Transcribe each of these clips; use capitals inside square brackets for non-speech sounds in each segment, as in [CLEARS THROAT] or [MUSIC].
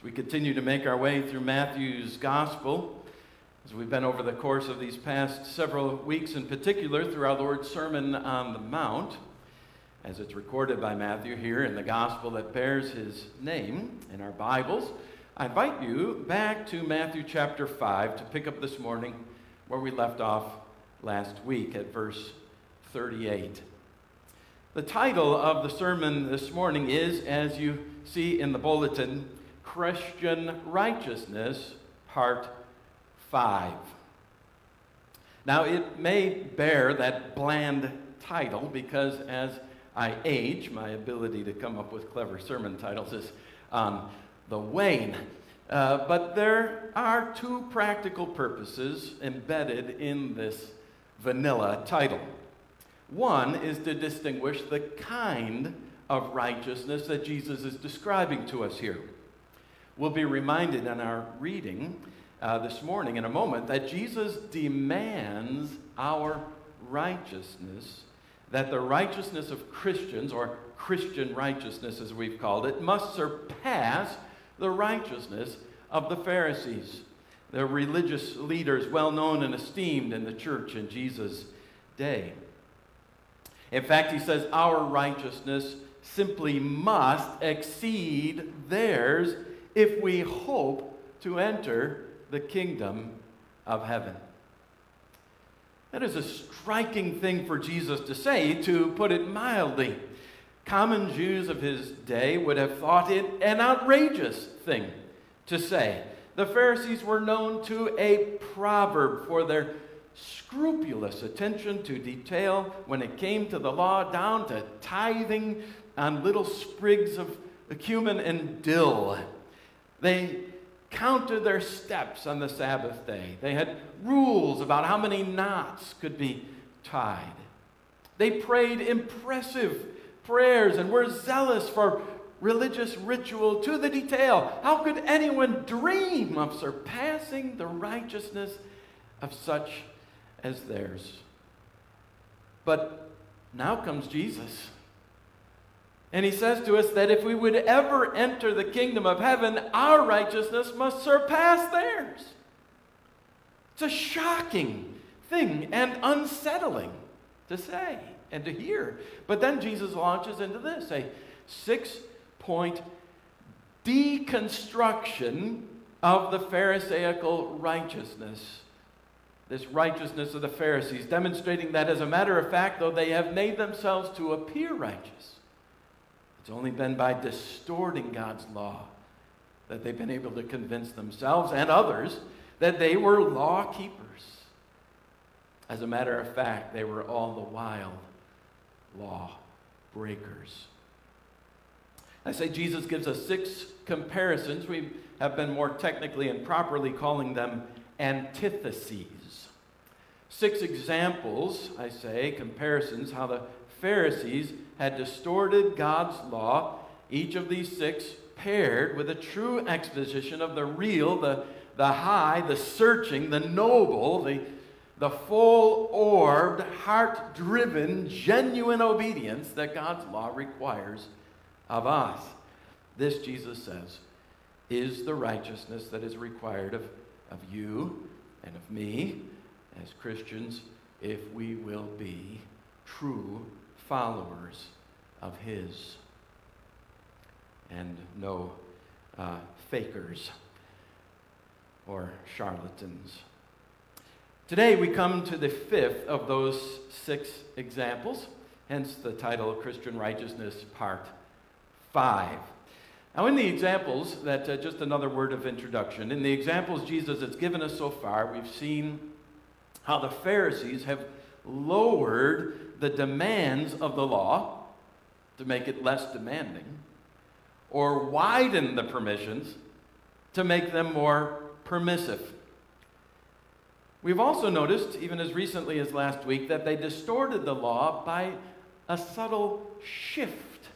As we continue to make our way through Matthew's Gospel, as we've been over the course of these past several weeks, in particular through our Lord's Sermon on the Mount, as it's recorded by Matthew here in the Gospel that bears his name in our Bibles, I invite you back to Matthew chapter 5 to pick up this morning where we left off last week at verse 38. The title of the sermon this morning is, as you see in the bulletin, Christian Righteousness, Part 5. Now, it may bear that bland title because as I age, my ability to come up with clever sermon titles is on the wane. Uh, but there are two practical purposes embedded in this vanilla title. One is to distinguish the kind of righteousness that Jesus is describing to us here. We'll be reminded in our reading uh, this morning in a moment that Jesus demands our righteousness, that the righteousness of Christians, or Christian righteousness as we've called it, must surpass the righteousness of the Pharisees, the religious leaders well known and esteemed in the church in Jesus' day. In fact, he says our righteousness simply must exceed theirs if we hope to enter the kingdom of heaven. That is a striking thing for Jesus to say, to put it mildly. Common Jews of his day would have thought it an outrageous thing to say. The Pharisees were known to a proverb for their scrupulous attention to detail when it came to the law, down to tithing on little sprigs of cumin and dill. They counted their steps on the Sabbath day. They had rules about how many knots could be tied. They prayed impressive prayers and were zealous for religious ritual to the detail. How could anyone dream of surpassing the righteousness of such as theirs? But now comes Jesus. And he says to us that if we would ever enter the kingdom of heaven, our righteousness must surpass theirs. It's a shocking thing and unsettling to say and to hear. But then Jesus launches into this a six point deconstruction of the Pharisaical righteousness. This righteousness of the Pharisees, demonstrating that, as a matter of fact, though they have made themselves to appear righteous, it's only been by distorting God's law that they've been able to convince themselves and others that they were law keepers. As a matter of fact, they were all the while law breakers. I say Jesus gives us six comparisons. We have been more technically and properly calling them antitheses. Six examples, I say, comparisons, how the Pharisees had distorted God's law. Each of these six paired with a true exposition of the real, the, the high, the searching, the noble, the, the full orbed, heart driven, genuine obedience that God's law requires of us. This, Jesus says, is the righteousness that is required of, of you and of me as Christians if we will be true followers of His and no uh, fakers or charlatans. Today we come to the fifth of those six examples, hence the title Christian Righteousness Part 5. Now, in the examples, that uh, just another word of introduction, in the examples Jesus has given us so far, we've seen how the Pharisees have lowered the demands of the law to make it less demanding, or widen the permissions to make them more permissive. We've also noticed, even as recently as last week, that they distorted the law by a subtle shift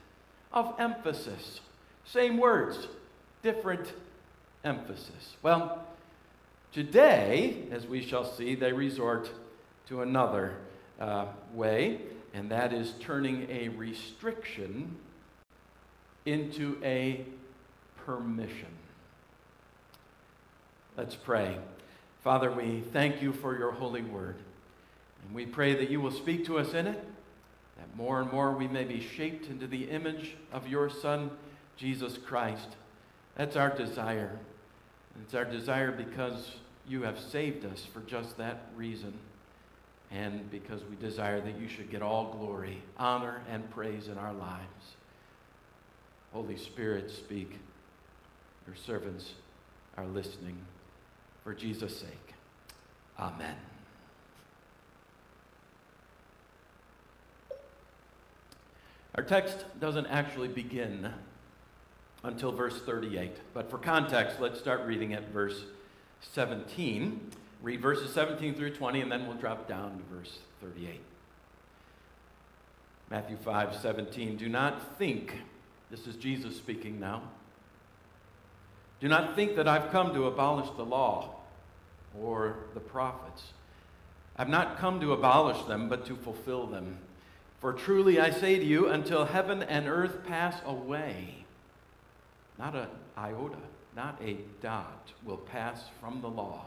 of emphasis. Same words, different emphasis. Well, today, as we shall see, they resort to another uh, way, and that is turning a restriction into a permission. Let's pray. Father, we thank you for your holy word. And we pray that you will speak to us in it, that more and more we may be shaped into the image of your Son, Jesus Christ. That's our desire. It's our desire because you have saved us for just that reason. And because we desire that you should get all glory, honor, and praise in our lives. Holy Spirit, speak. Your servants are listening. For Jesus' sake. Amen. Our text doesn't actually begin until verse 38. But for context, let's start reading at verse 17. Read verses 17 through 20, and then we'll drop down to verse 38. Matthew 5 17. Do not think, this is Jesus speaking now. Do not think that I've come to abolish the law or the prophets. I've not come to abolish them, but to fulfill them. For truly I say to you, until heaven and earth pass away, not an iota, not a dot will pass from the law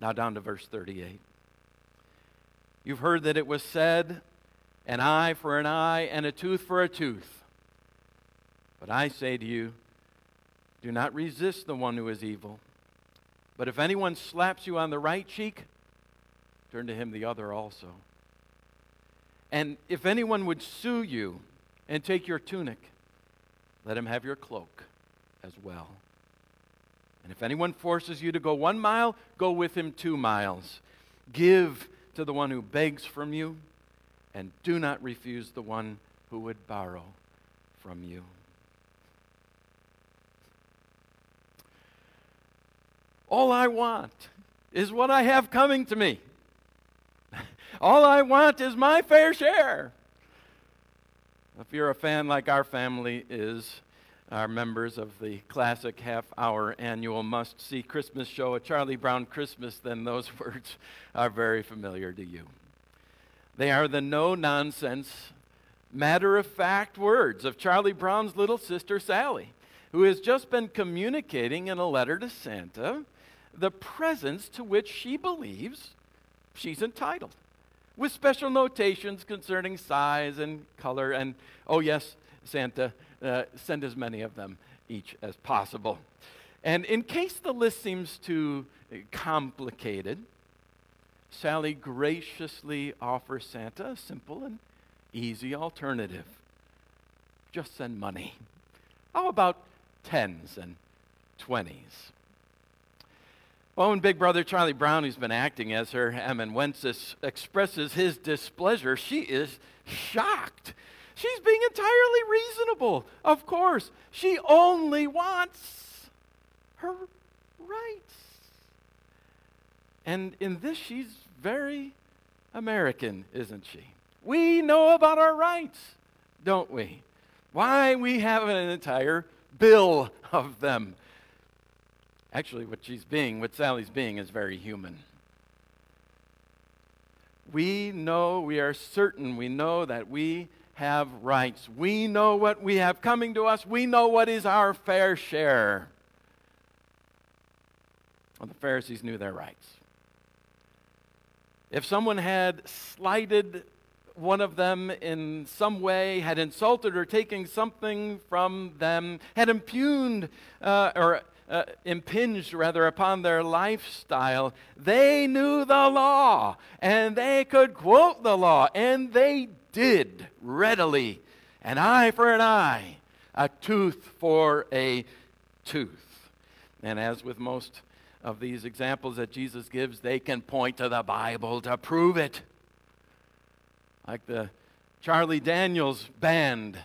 Now, down to verse 38. You've heard that it was said, an eye for an eye and a tooth for a tooth. But I say to you, do not resist the one who is evil. But if anyone slaps you on the right cheek, turn to him the other also. And if anyone would sue you and take your tunic, let him have your cloak as well. And if anyone forces you to go one mile, go with him two miles. Give to the one who begs from you, and do not refuse the one who would borrow from you. All I want is what I have coming to me. [LAUGHS] All I want is my fair share. If you're a fan like our family is, our members of the classic half hour annual must see Christmas show, A Charlie Brown Christmas, then those [LAUGHS] words are very familiar to you. They are the no nonsense, matter of fact words of Charlie Brown's little sister Sally, who has just been communicating in a letter to Santa the presents to which she believes she's entitled, with special notations concerning size and color. And, oh, yes, Santa, uh, send as many of them each as possible. And in case the list seems too complicated, Sally graciously offers Santa a simple and easy alternative. Just send money. How about tens and twenties? Well, when Big Brother Charlie Brown, who's been acting as her amanuensis, expresses his displeasure, she is shocked. She's being entirely reasonable. Of course, she only wants her rights. And in this, she's very American, isn't she? We know about our rights, don't we? Why, we have an entire bill of them. Actually, what she's being, what Sally's being, is very human. We know, we are certain, we know that we have rights. We know what we have coming to us. We know what is our fair share. Well, the Pharisees knew their rights. If someone had slighted one of them in some way, had insulted or taken something from them, had impugned uh, or uh, impinged rather upon their lifestyle, they knew the law and they could quote the law, and they did readily. An eye for an eye, a tooth for a tooth. And as with most of these examples that Jesus gives, they can point to the Bible to prove it. Like the Charlie Daniels band,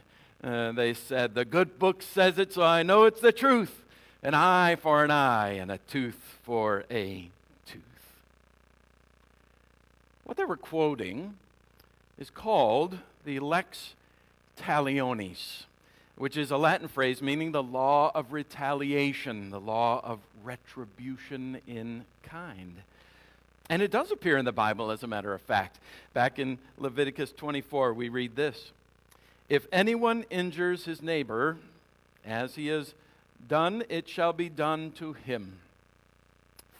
uh, they said, The good book says it, so I know it's the truth. an eye for an eye and a tooth for a tooth. What they were quoting is called the lex talionis, which is a Latin phrase meaning the law of retaliation, the law of retribution in kind. And it does appear in the Bible, as a matter of fact. Back in Leviticus 24, we read this If anyone injures his neighbor, as he has done, it shall be done to him.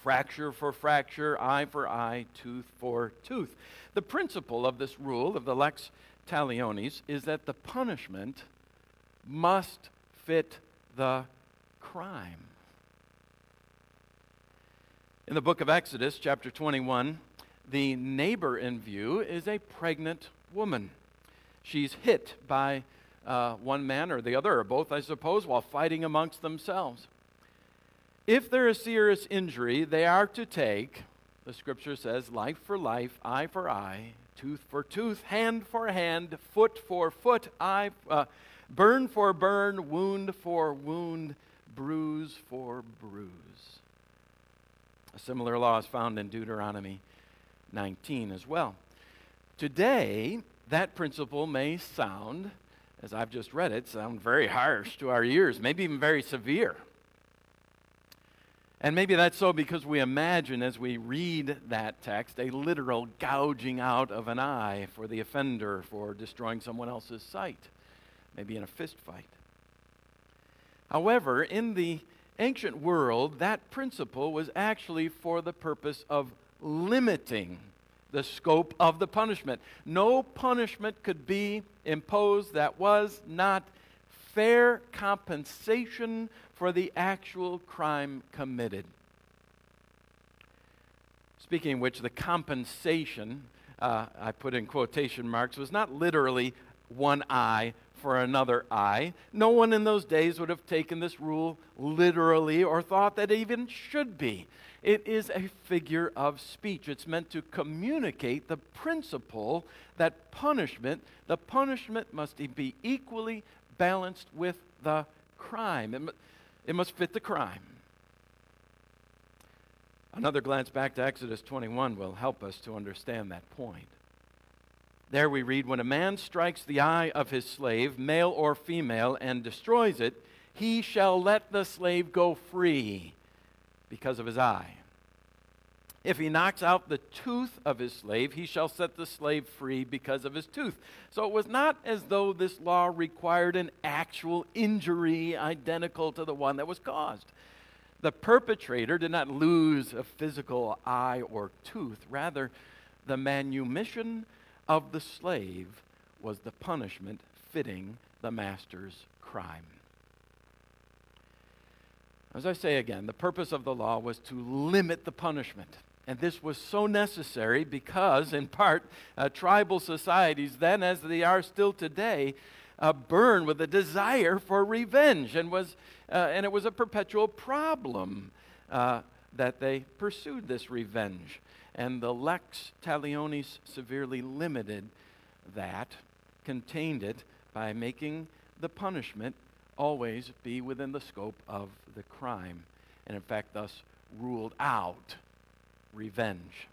Fracture for fracture, eye for eye, tooth for tooth. The principle of this rule, of the lex talionis, is that the punishment must fit the crime. In the book of Exodus, chapter 21, the neighbor in view is a pregnant woman. She's hit by uh, one man or the other, or both, I suppose, while fighting amongst themselves. If there is serious injury, they are to take, the scripture says, life for life, eye for eye, tooth for tooth, hand for hand, foot for foot, eye, uh, burn for burn, wound for wound, bruise for bruise. A similar law is found in Deuteronomy 19 as well. Today, that principle may sound as I've just read it, sound very harsh to our ears, maybe even very severe. And maybe that's so because we imagine as we read that text a literal gouging out of an eye for the offender for destroying someone else's sight, maybe in a fist fight. However, in the ancient world, that principle was actually for the purpose of limiting the scope of the punishment. No punishment could be imposed that was not fair compensation for the actual crime committed. Speaking of which, the compensation, uh, I put in quotation marks, was not literally one eye for another eye. No one in those days would have taken this rule literally or thought that it even should be. It is a figure of speech. It's meant to communicate the principle that punishment, the punishment must be equally balanced with the crime. It, must fit the crime. Another glance back to Exodus 21 will help us to understand that point. There we read When a man strikes the eye of his slave, male or female, and destroys it, he shall let the slave go free because of his eye. If he knocks out the tooth of his slave, he shall set the slave free because of his tooth. So it was not as though this law required an actual injury identical to the one that was caused. The perpetrator did not lose a physical eye or tooth. Rather, the manumission of the slave was the punishment fitting the master's crime. As I say again, the purpose of the law was to limit the punishment. And this was so necessary because, in part, uh, tribal societies, then as they are still today, uh, burn with a desire for revenge. And, was, uh, and it was a perpetual problem uh, that they pursued this revenge. And the Lex Talionis severely limited that, contained it by making the punishment always be within the scope of the crime, and in fact, thus ruled out revenge.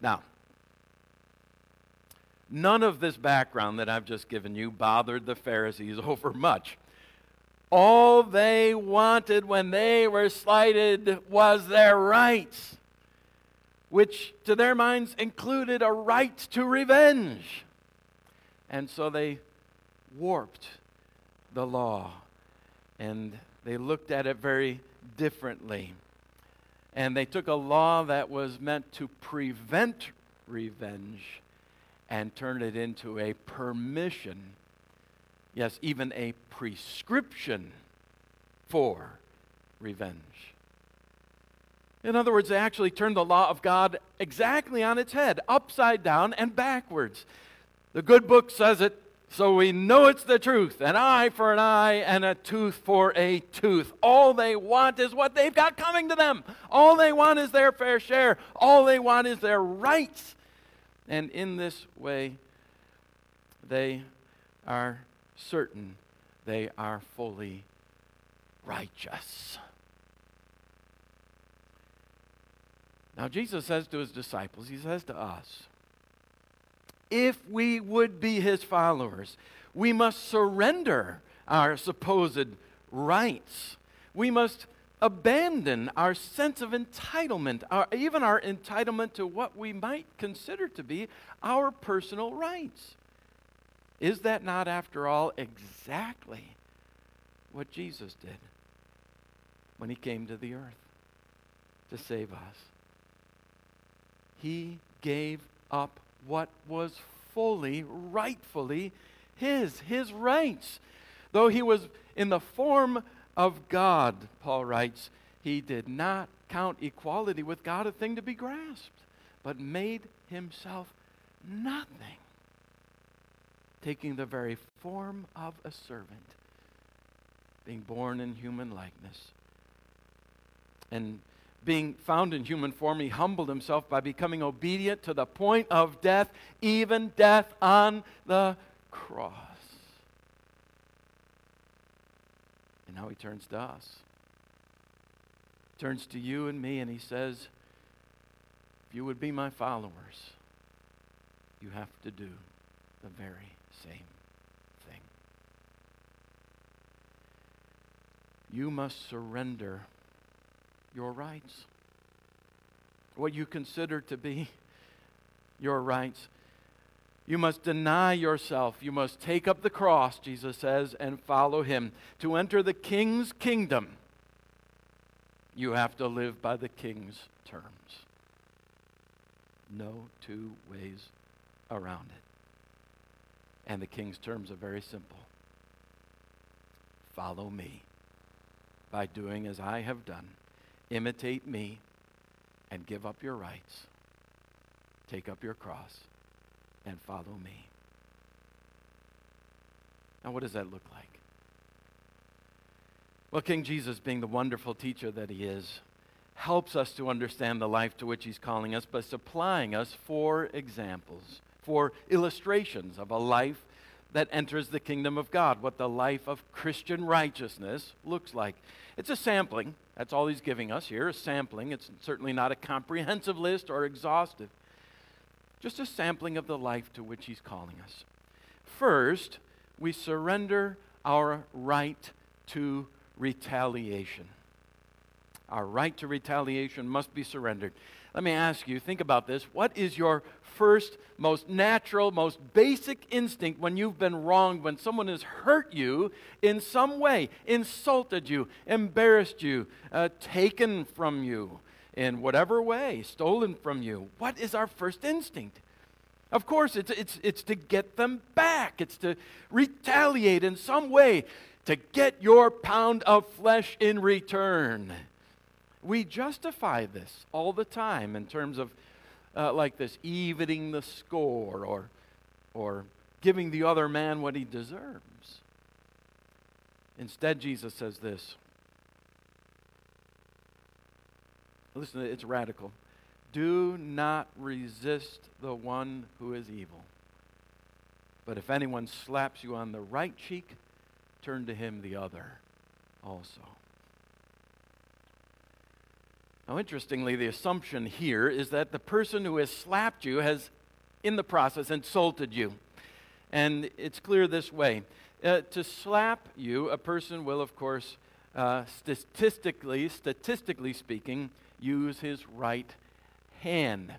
Now, none of this background that I've just given you bothered the Pharisees [LAUGHS] over much. All they wanted when they were slighted was their rights, which to their minds included a right to revenge. And so they warped the law and they looked at it very differently. And they took a law that was meant to prevent revenge and turned it into a permission, yes, even a prescription for revenge. In other words, they actually turned the law of God exactly on its head, upside down and backwards. The good book says it so we know it's the truth an eye for an eye and a tooth for a tooth. All they want is what they've got coming to them. All they want is their fair share. All they want is their rights. And in this way, they are certain they are fully righteous. Now, Jesus says to his disciples, he says to us, if we would be his followers, we must surrender our supposed rights. We must abandon our sense of entitlement, our, even our entitlement to what we might consider to be our personal rights. Is that not, after all, exactly what Jesus did when he came to the earth to save us? He gave up what was fully, rightfully his, his rights. Though he was in the form of God, Paul writes, he did not count equality with God a thing to be grasped, but made himself nothing, taking the very form of a servant, being born in human likeness. And being found in human form, he humbled himself by becoming obedient to the point of death, even death on the cross. And now he turns to us. Turns to you and me and he says, If you would be my followers, you have to do the very same thing. You must surrender your rights. What you consider to be your rights. You must deny yourself. You must take up the cross, Jesus says, and follow him. To enter the king's kingdom, you have to live by the king's terms. No two ways around it. And the king's terms are very simple follow me by doing as I have done imitate me and give up your rights. Take up your cross and follow me. Now, what does that look like? Well, King Jesus, being the wonderful teacher that he is, helps us to understand the life to which he's calling us by supplying us four examples, four illustrations of a life that enters the kingdom of God, what the life of Christian righteousness looks like. It's a sampling. That's all he's giving us here, a sampling. It's certainly not a comprehensive list or exhaustive. Just a sampling of the life to which he's calling us. First, we surrender our right to retaliation. Our right to retaliation must be surrendered. Let me ask you, think about this. What is your first, most natural, most basic instinct when you've been wronged, when someone has hurt you in some way, insulted you, embarrassed you, uh, taken from you in whatever way, stolen from you? What is our first instinct? Of course, it's, it's, it's to get them back, it's to retaliate in some way, to get your pound of flesh in return. We justify this all the time in terms of uh, like this evening the score or, or giving the other man what he deserves. Instead, Jesus says this. Listen, it's radical. Do not resist the one who is evil. But if anyone slaps you on the right cheek, turn to him the other also. Now, interestingly, the assumption here is that the person who has slapped you has, in the process, insulted you. And it's clear this way uh, to slap you, a person will, of course, uh, statistically, statistically speaking, use his right hand.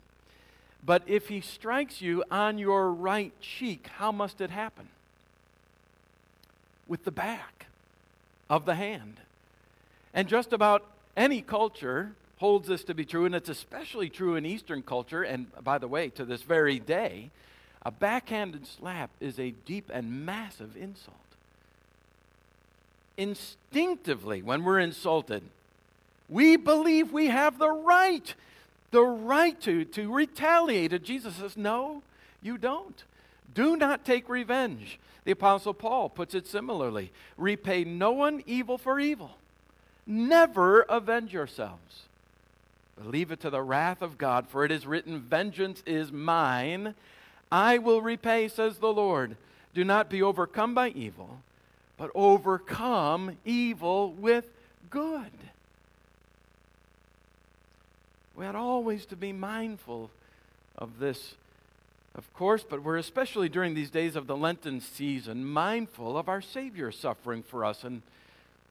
But if he strikes you on your right cheek, how must it happen? With the back of the hand. And just about any culture holds this to be true, and it's especially true in Eastern culture. And by the way, to this very day, a backhanded slap is a deep and massive insult. Instinctively, when we're insulted, we believe we have the right, the right to, to retaliate. And Jesus says, No, you don't. Do not take revenge. The Apostle Paul puts it similarly repay no one evil for evil. Never avenge yourselves Leave it to the wrath of God, for it is written, Vengeance is mine. I will repay, says the Lord. Do not be overcome by evil, but overcome evil with good. We ought always to be mindful of this, of course, but we're especially during these days of the Lenten season mindful of our Savior suffering for us and,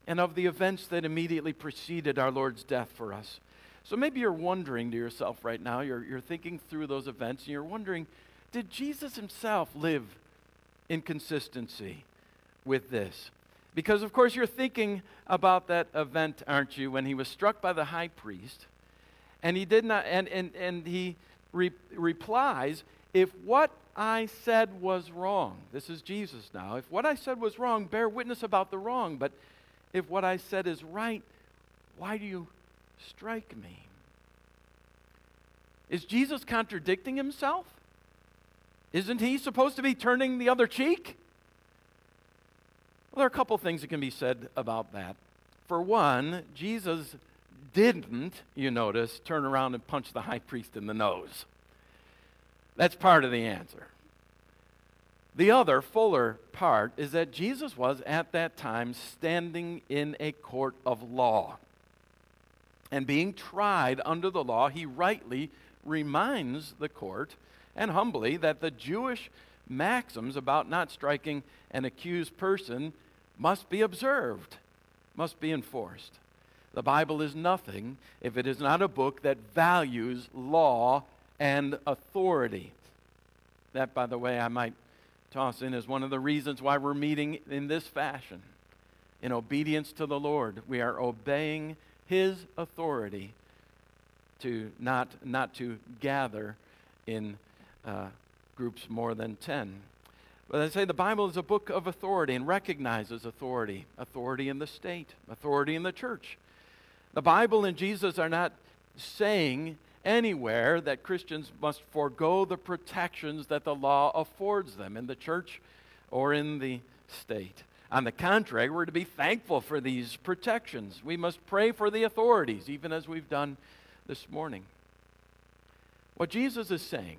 and of the events that immediately preceded our Lord's death for us. So maybe you're wondering to yourself right now, you're, you're thinking through those events, and you're wondering, did Jesus himself live in consistency with this? Because, of course, you're thinking about that event, aren't you, when he was struck by the high priest, and he did not, and, and, and he re- replies, If what I said was wrong, this is Jesus now, if what I said was wrong, bear witness about the wrong, but if what I said is right, why do you strike me? Is Jesus contradicting himself? Isn't he supposed to be turning the other cheek? Well, there are a couple things that can be said about that. For one, Jesus didn't, you notice, turn around and punch the high priest in the nose. That's part of the answer. The other, fuller part is that Jesus was at that time standing in a court of law. And being tried under the law, he rightly reminds the court and humbly that the Jewish maxims about not striking an accused person must be observed, must be enforced. The Bible is nothing if it is not a book that values law and authority. That, by the way, I might toss in as one of the reasons why we're meeting in this fashion. In obedience to the Lord, we are obeying His authority to not, not to gather in uh, groups more than 10. But I say the Bible is a book of authority and recognizes authority authority in the state, authority in the church. The Bible and Jesus are not saying anywhere that Christians must forego the protections that the law affords them in the church or in the state. On the contrary, we're to be thankful for these protections. We must pray for the authorities, even as we've done this morning. What Jesus is saying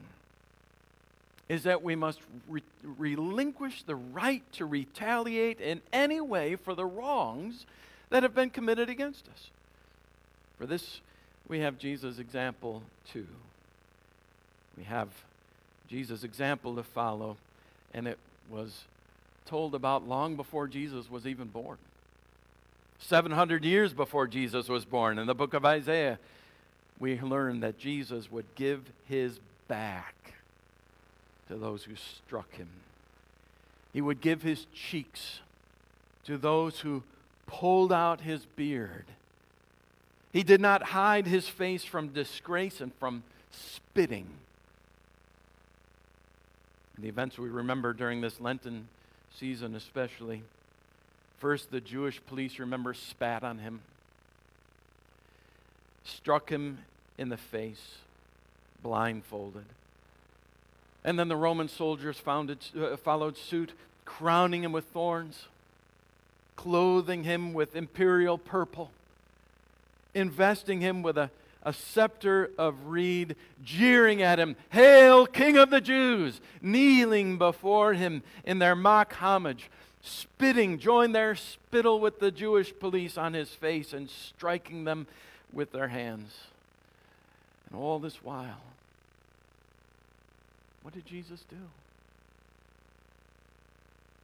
is that we must re- relinquish the right to retaliate in any way for the wrongs that have been committed against us. For this, we have Jesus' example too. We have Jesus' example to follow, and it was told about long before Jesus was even born. 700 years before Jesus was born, in the book of Isaiah, we learn that Jesus would give his back to those who struck him. He would give his cheeks to those who pulled out his beard. He did not hide his face from disgrace and from spitting. The events we remember during this Lenten season, especially. First, the Jewish police, remember, spat on him, struck him in the face, blindfolded. And then the Roman soldiers uh, followed suit, crowning him with thorns, clothing him with imperial purple, investing him with a, a scepter of reed, jeering at him, Hail, King of the Jews! Kneeling before him in their mock homage, spitting, join their spittle with the Jewish police on his face and striking them with their hands. And all this while, what did Jesus do?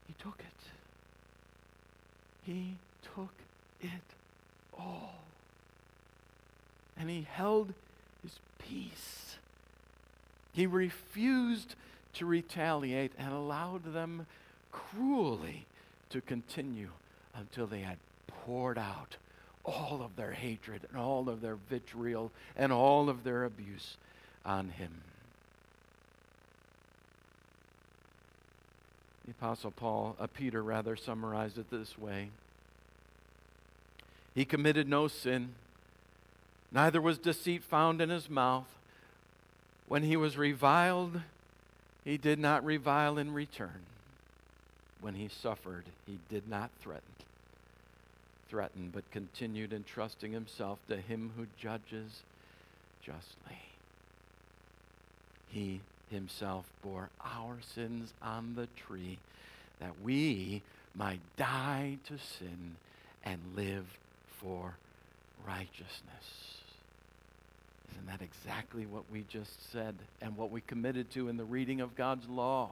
He took it. He took it all. And he held his peace. He refused to retaliate and allowed them cruelly to continue until they had poured out all of their hatred and all of their vitriol and all of their abuse on him. The Apostle Paul, uh, Peter rather, summarized it this way He committed no sin, neither was deceit found in his mouth. When he was reviled, he did not revile in return. When he suffered, he did not threaten, threaten, but continued entrusting himself to him who judges justly. He himself bore our sins on the tree, that we might die to sin and live for righteousness. Isn't that exactly what we just said and what we committed to in the reading of God's law?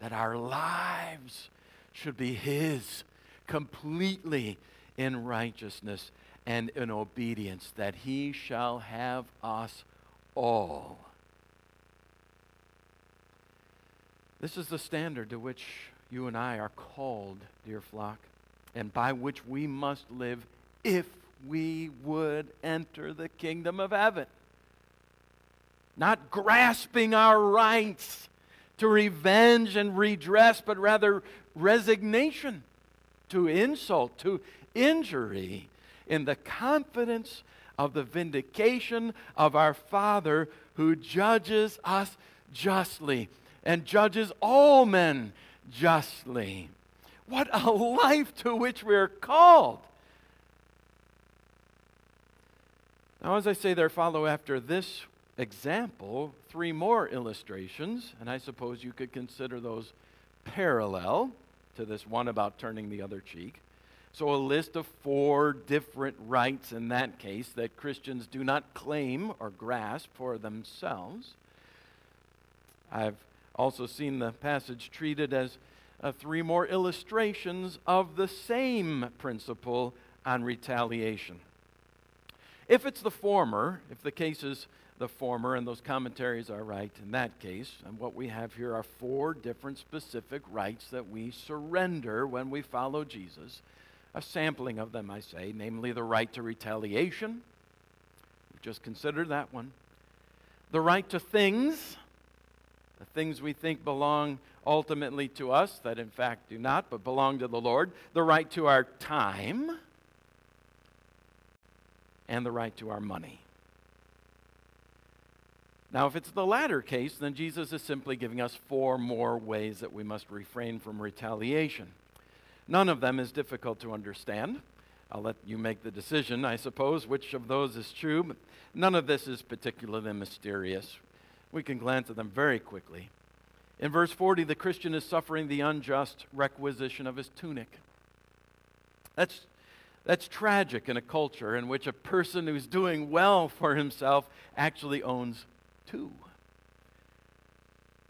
That our lives should be His completely in righteousness and in obedience, that He shall have us all. This is the standard to which you and I are called, dear flock, and by which we must live if we would enter the kingdom of heaven. Not grasping our rights to revenge and redress, but rather resignation to insult, to injury, in the confidence of the vindication of our Father who judges us justly and judges all men justly. What a life to which we are called. Now, as I say there, follow after this example three more illustrations, and I suppose you could consider those parallel to this one about turning the other cheek. So, a list of four different rights in that case that Christians do not claim or grasp for themselves. I've also seen the passage treated as uh, three more illustrations of the same principle on retaliation. If it's the former, if the case is the former and those commentaries are right in that case, and what we have here are four different specific rights that we surrender when we follow Jesus. A sampling of them, I say, namely the right to retaliation. Just considered that one. The right to things, the things we think belong ultimately to us, that in fact do not, but belong to the Lord. The right to our time and the right to our money. Now, if it's the latter case, then Jesus is simply giving us four more ways that we must refrain from retaliation. None of them is difficult to understand. I'll let you make the decision, I suppose, which of those is true, but none of this is particularly mysterious. We can glance at them very quickly. In verse 40, the Christian is suffering the unjust requisition of his tunic. That's that's tragic in a culture in which a person who's doing well for himself actually owns two.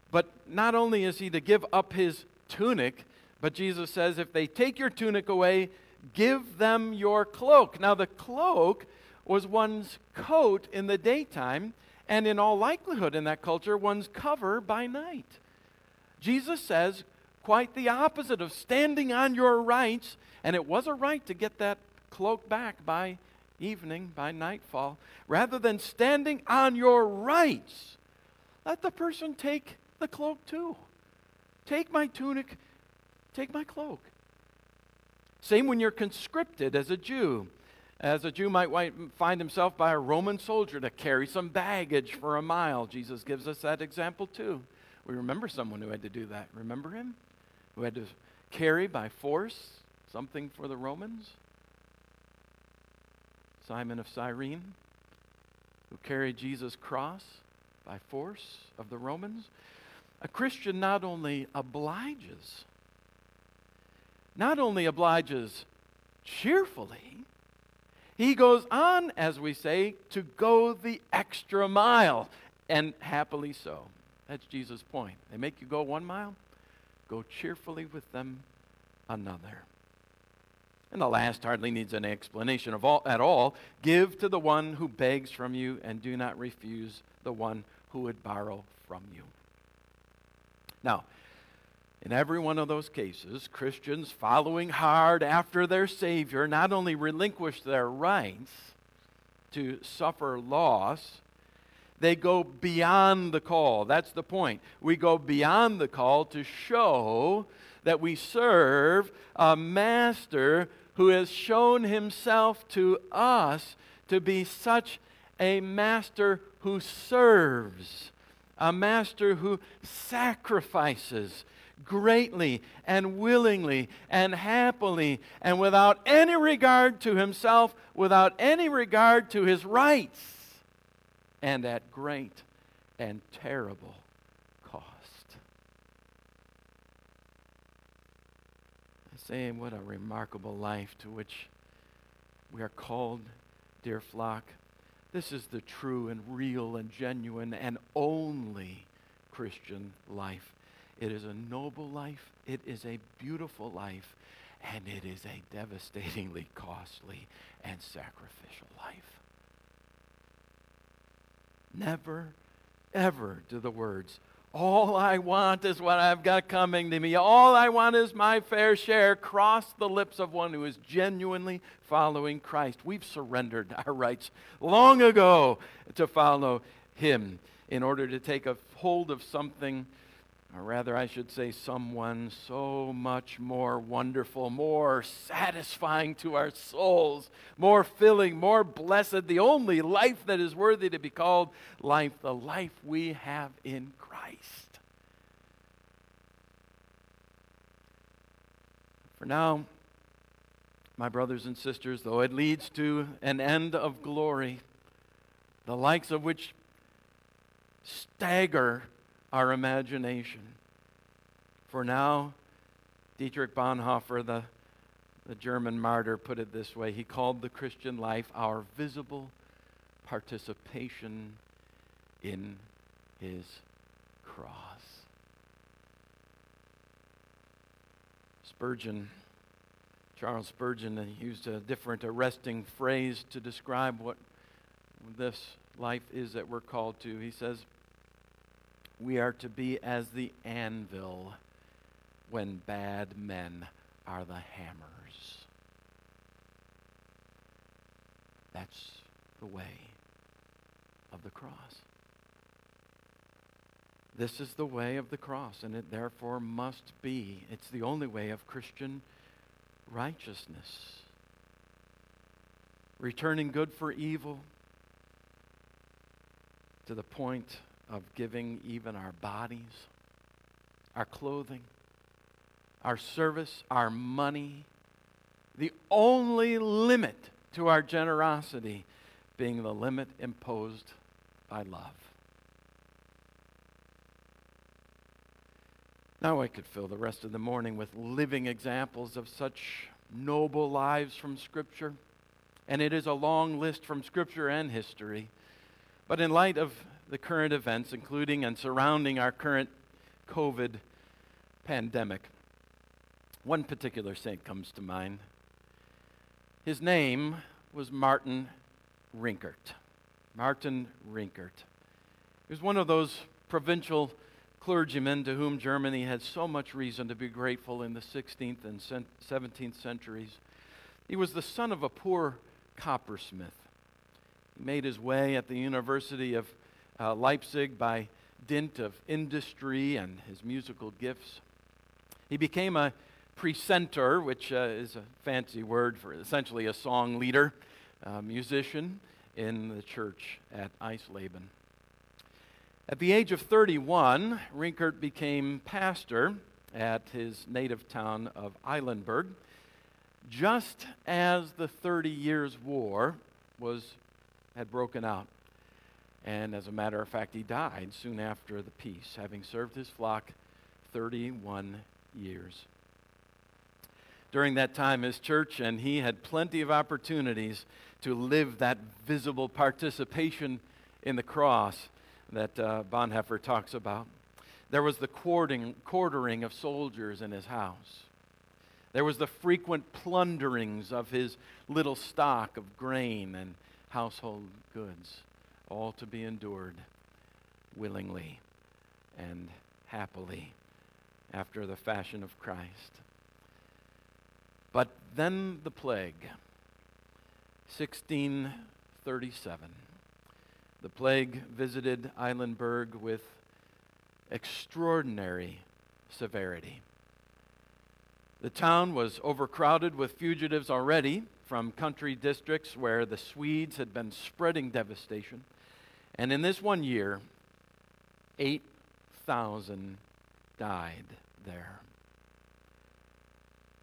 But not only is he to give up his tunic, but Jesus says, if they take your tunic away, give them your cloak. Now, the cloak was one's coat in the daytime, and in all likelihood in that culture, one's cover by night. Jesus says quite the opposite of standing on your rights, and it was a right to get that cloak back by evening, by nightfall, rather than standing on your rights. Let the person take the cloak too. Take my tunic, take my cloak. Same when you're conscripted as a Jew. As a Jew might find himself by a Roman soldier to carry some baggage for a mile. Jesus gives us that example too. We remember someone who had to do that. Remember him? Who had to carry by force something for the Romans? Simon of Cyrene, who carried Jesus' cross by force of the Romans. A Christian not only obliges, not only obliges cheerfully, he goes on, as we say, to go the extra mile, and happily so. That's Jesus' point. They make you go one mile, go cheerfully with them another. And the last hardly needs an explanation of all, at all. Give to the one who begs from you, and do not refuse the one who would borrow from you. Now, in every one of those cases, Christians following hard after their Savior not only relinquish their rights to suffer loss, they go beyond the call. That's the point. We go beyond the call to show that we serve a master who has shown himself to us to be such a master who serves, a master who sacrifices greatly and willingly and happily and without any regard to himself, without any regard to his rights, and at great and terrible saying, What a remarkable life to which we are called, dear flock. This is the true and real and genuine and only Christian life. It is a noble life, it is a beautiful life, and it is a devastatingly [LAUGHS] costly and sacrificial life. Never, ever do the words, all I want is what I've got coming to me. All I want is my fair share. Cross the lips of one who is genuinely following Christ. We've surrendered our rights long ago to follow Him in order to take a hold of something or rather, I should say, someone so much more wonderful, more satisfying to our souls, more filling, more blessed, the only life that is worthy to be called life, the life we have in Christ. For now, my brothers and sisters, though it leads to an end of glory, the likes of which stagger our imagination. For now, Dietrich Bonhoeffer, the, the German martyr, put it this way he called the Christian life our visible participation in his cross. Spurgeon, Charles Spurgeon, used a different arresting phrase to describe what this life is that we're called to. He says, we are to be as the anvil when bad men are the hammers. That's the way of the cross. This is the way of the cross, and it therefore must be. It's the only way of Christian righteousness. Returning good for evil to the point of giving even our bodies, our clothing, our service, our money, the only limit to our generosity being the limit imposed by love. Now I could fill the rest of the morning with living examples of such noble lives from Scripture. And it is a long list from Scripture and history. But in light of the current events, including and surrounding our current COVID pandemic. One particular saint comes to mind. His name was Martin Rinkart. Martin Rinkart. He was one of those provincial clergymen to whom Germany had so much reason to be grateful in the 16th and 17th centuries. He was the son of a poor coppersmith. He made his way at the University of uh, Leipzig by dint of industry and his musical gifts. He became a precentor, which uh, is a fancy word for essentially a song leader, a musician in the church at Eisleben. At the age of 31, Rinkart became pastor at his native town of Eilenburg, just as the Thirty Years' War was, had broken out. And as a matter of fact, he died soon after the peace, having served his flock 31 years. During that time, his church and he had plenty of opportunities to live that visible participation in the cross that uh, Bonhoeffer talks about. There was the quartering, quartering of soldiers in his house. There was the frequent plunderings of his little stock of grain and household goods all to be endured willingly and happily after the fashion of Christ. But then the plague, 1637. The plague visited Eilenburg with extraordinary severity. The town was overcrowded with fugitives already from country districts where the Swedes had been spreading devastation. And in this one year, 8,000 died there.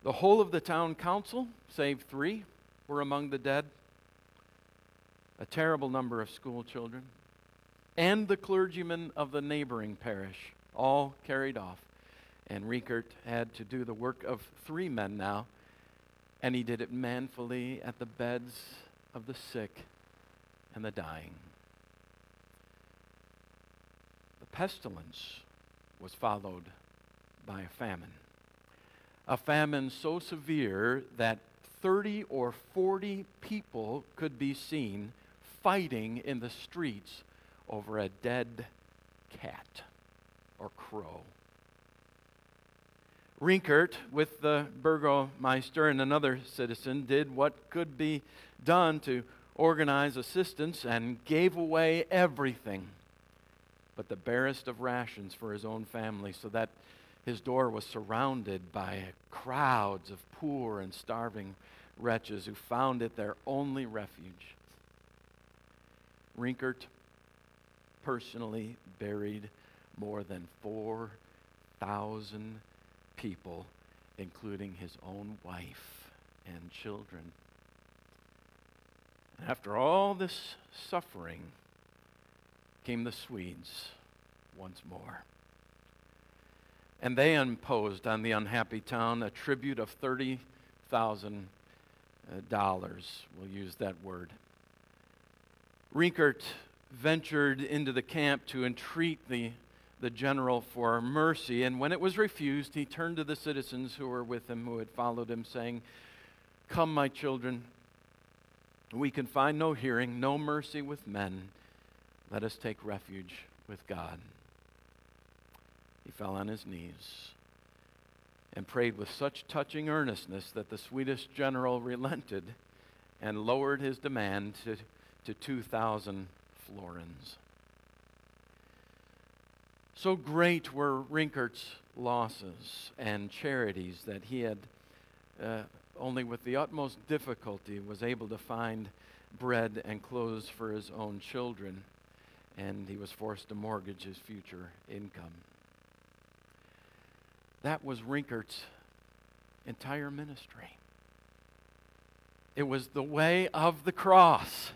The whole of the town council, save three, were among the dead. A terrible number of school children. And the clergymen of the neighboring parish, all carried off. And Rinkart had to do the work of three men now, and he did it manfully at the beds of the sick and the dying. The pestilence was followed by a famine. A famine so severe that 30 or 40 people could be seen fighting in the streets over a dead cat or crow. Rinkart, with the Burgomeister and another citizen, did what could be done to organize assistance and gave away everything but the barest of rations for his own family, so that his door was surrounded by crowds of poor and starving wretches who found it their only refuge. Rinkart personally buried more than 4,000 people, including his own wife and children. After all this suffering came the Swedes once more. And they imposed on the unhappy town a tribute of $30,000. Uh, we'll use that word. Rinkart ventured into the camp to entreat the, the general for mercy, and when it was refused, he turned to the citizens who were with him, who had followed him, saying, Come, my children, we can find no hearing, no mercy with men. Let us take refuge with God. He fell on his knees and prayed with such touching earnestness that the Swedish general relented and lowered his demand to, to 2,000 florins. So great were Rinkart's losses and charities that he had uh, only with the utmost difficulty was able to find bread and clothes for his own children, and he was forced to mortgage his future income. That was Rinkart's entire ministry. It was the way of the cross.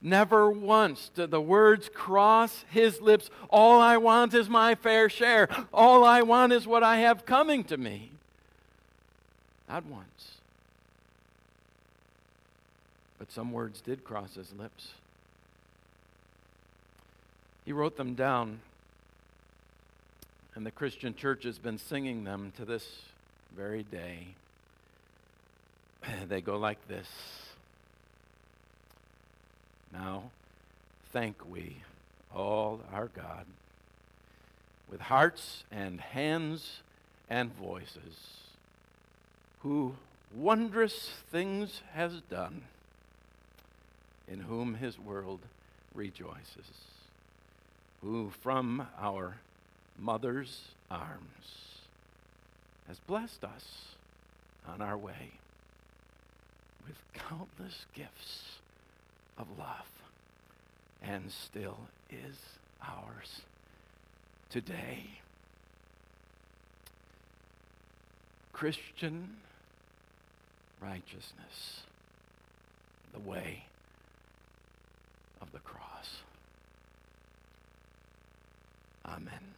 Never once did the words cross his lips. All I want is my fair share. All I want is what I have coming to me. Not once. But some words did cross his lips. He wrote them down, and the Christian church has been singing them to this very day. [CLEARS THROAT] They go like this Now, thank we all our God with hearts and hands and voices who wondrous things has done, in whom his world rejoices, who from our mother's arms has blessed us on our way with countless gifts of love, and still is ours today. Christian righteousness, the way of the cross. Amen.